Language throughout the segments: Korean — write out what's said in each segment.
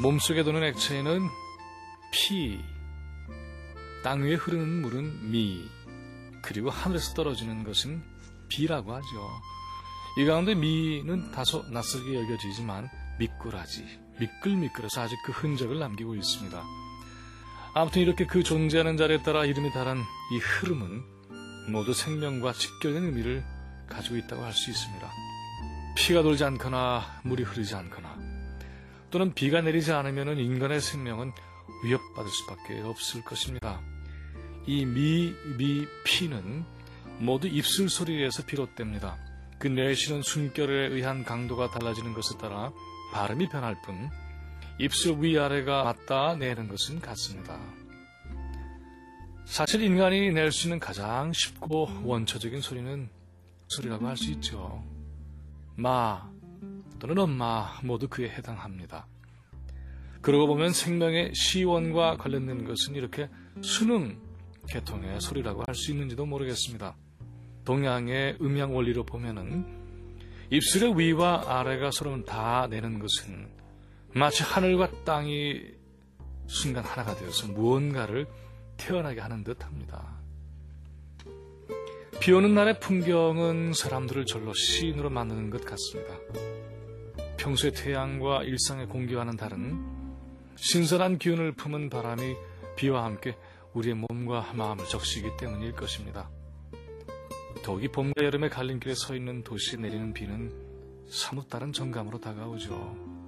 몸속에 도는 액체는 피, 땅 위에 흐르는 물은 미, 그리고 하늘에서 떨어지는 것은 비라고 하죠. 이 가운데 미는 다소 낯설게 여겨지지만 미꾸라지, 미끌미끌해서 아직 그 흔적을 남기고 있습니다. 아무튼 이렇게 그 존재하는 자리에 따라 이름이 다른 이 흐름은 모두 생명과 직결된 의미를 가지고 있다고 할 수 있습니다. 피가 돌지 않거나 물이 흐르지 않거나 또는 비가 내리지 않으면 인간의 생명은 위협받을 수밖에 없을 것입니다. 이 미, 미, 피는 모두 입술 소리에서 비롯됩니다. 그 내쉬는 숨결에 의한 강도가 달라지는 것에 따라 발음이 변할 뿐 입술 위아래가 맞닿아 내는 것은 같습니다. 사실 인간이 낼 수 있는 가장 쉽고 원초적인 소리는 소리라고 할 수 있죠. 마 또는 엄마 모두 그에 해당합니다. 그러고 보면 생명의 시원과 관련된 것은 이렇게 수능 계통의 소리라고 할 수 있는지도 모르겠습니다. 동양의 음양 원리로 보면은 입술의 위와 아래가 서로 다 내는 것은 마치 하늘과 땅이 순간 하나가 되어서 무언가를 태어나게 하는 듯 합니다. 비 오는 날의 풍경은 사람들을 절로 시인으로 만드는 것 같습니다. 평소의 태양과 일상의 공기와는 다른 신선한 기운을 품은 바람이 비와 함께 우리의 몸과 마음을 적시기 때문일 것입니다. 더욱이 봄과 여름의 갈림길에 서 있는 도시에 내리는 비는 사뭇 다른 정감으로 다가오죠.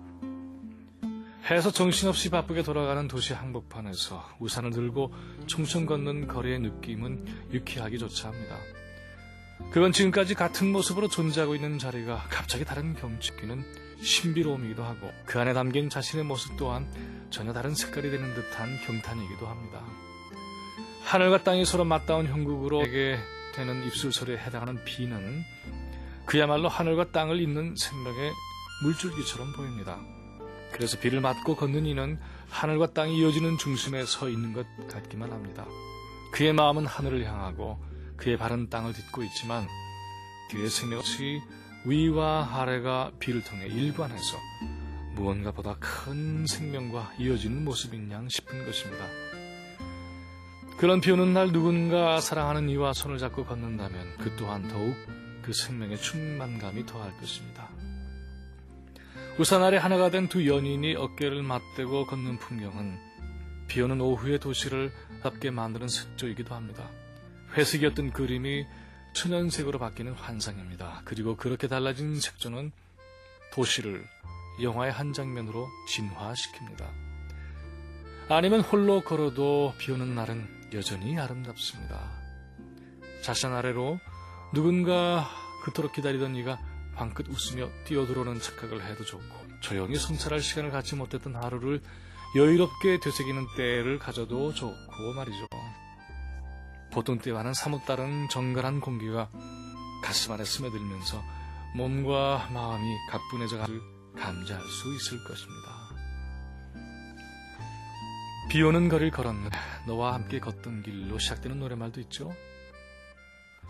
해서 정신없이 바쁘게 돌아가는 도시 한복판에서 우산을 들고 총총 걷는 거리의 느낌은 유쾌하기조차 합니다. 그건 지금까지 같은 모습으로 존재하고 있는 자리가 갑자기 다른 경치기는 신비로움이기도 하고 그 안에 담긴 자신의 모습 또한 전혀 다른 색깔이 되는 듯한 경탄이기도 합니다. 하늘과 땅이 서로 맞닿은 형국으로 에게 되는 입술 소리에 해당하는 비는 그야말로 하늘과 땅을 잇는 생명의 물줄기처럼 보입니다. 그래서 비를 맞고 걷는 이는 하늘과 땅이 이어지는 중심에 서 있는 것 같기만 합니다. 그의 마음은 하늘을 향하고 그의 발은 땅을 딛고 있지만 그의 생명이 위와 아래가 비를 통해 일관해서 무언가 보다 큰 생명과 이어지는 모습인 양 싶은 것입니다. 그런 비 오는 날 누군가 사랑하는 이와 손을 잡고 걷는다면 그 또한 더욱 그 생명의 충만감이 더할 것입니다. 우산 아래 하나가 된 두 연인이 어깨를 맞대고 걷는 풍경은 비 오는 오후의 도시를 답게 만드는 색조이기도 합니다. 회색이었던 그림이 천연색으로 바뀌는 환상입니다. 그리고 그렇게 달라진 색조는 도시를 영화의 한 장면으로 진화시킵니다. 아니면 홀로 걸어도 비 오는 날은 여전히 아름답습니다. 자신 아래로 누군가 그토록 기다리던 이가 방긋 웃으며 뛰어들어오는 착각을 해도 좋고 조용히 성찰할 시간을 갖지 못했던 하루를 여유롭게 되새기는 때를 가져도 좋고 말이죠. 보통 때와는 사뭇 다른 정갈한 공기가 가슴 안에 스며들면서 몸과 마음이 가뿐해져 가를 감지할 수 있을 것입니다. 비 오는 거리를 걸었는 너와 함께 걷던 길로 시작되는 노래말도 있죠.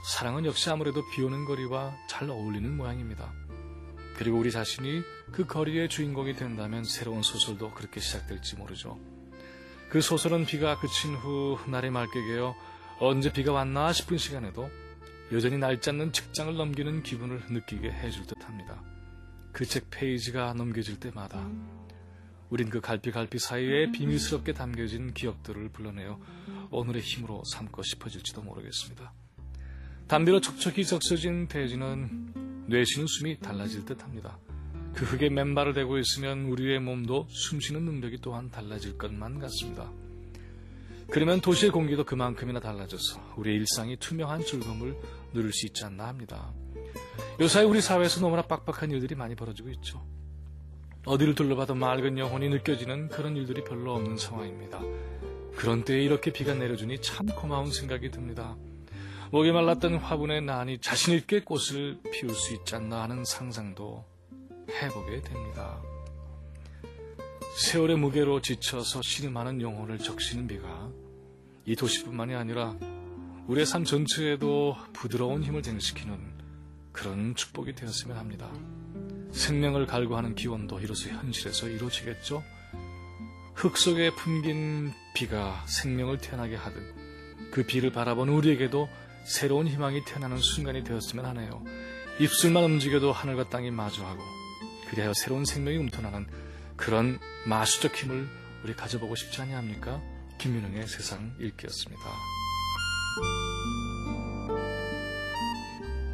사랑은 역시 아무래도 비 오는 거리와 잘 어울리는 모양입니다. 그리고 우리 자신이 그 거리의 주인공이 된다면 새로운 소설도 그렇게 시작될지 모르죠. 그 소설은 비가 그친 후 날이 맑게 개어 언제 비가 왔나 싶은 시간에도 여전히 날짜 않는 직장을 넘기는 기분을 느끼게 해줄 듯 합니다. 그 책 페이지가 넘겨질 때마다 우린 그 갈피갈피 사이에 비밀스럽게 담겨진 기억들을 불러내어 오늘의 힘으로 삼고 싶어질지도 모르겠습니다. 담비로 촉촉히 적셔진 페이지는 뇌쉬는 숨이 달라질 듯 합니다. 그 흙에 맨발을 대고 있으면 우리의 몸도 숨쉬는 능력이 또한 달라질 것만 같습니다. 그러면 도시의 공기도 그만큼이나 달라져서 우리의 일상이 투명한 즐거움을 누릴 수 있지 않나 합니다. 요사이 우리 사회에서 너무나 빡빡한 일들이 많이 벌어지고 있죠. 어디를 둘러봐도 맑은 영혼이 느껴지는 그런 일들이 별로 없는 상황입니다. 그런 때에 이렇게 비가 내려주니 참 고마운 생각이 듭니다. 목이 말랐던 화분에 나니 자신있게 꽃을 피울 수 있지 않나 하는 상상도 해보게 됩니다. 세월의 무게로 지쳐서 신이 많은 영혼을 적시는 비가 이 도시뿐만이 아니라 우리의 삶 전체에도 부드러운 힘을 쟁시키는 그런 축복이 되었으면 합니다. 생명을 갈구하는 기원도 이로써 현실에서 이루어지겠죠? 흙 속에 품긴 비가 생명을 태어나게 하듯 그 비를 바라본 우리에게도 새로운 희망이 태어나는 순간이 되었으면 하네요. 입술만 움직여도 하늘과 땅이 마주하고 그리하여 새로운 생명이 움터나는 그런 마수적 힘을 우리 가져보고 싶지 아니합니까? 김민웅의 세상 읽기였습니다.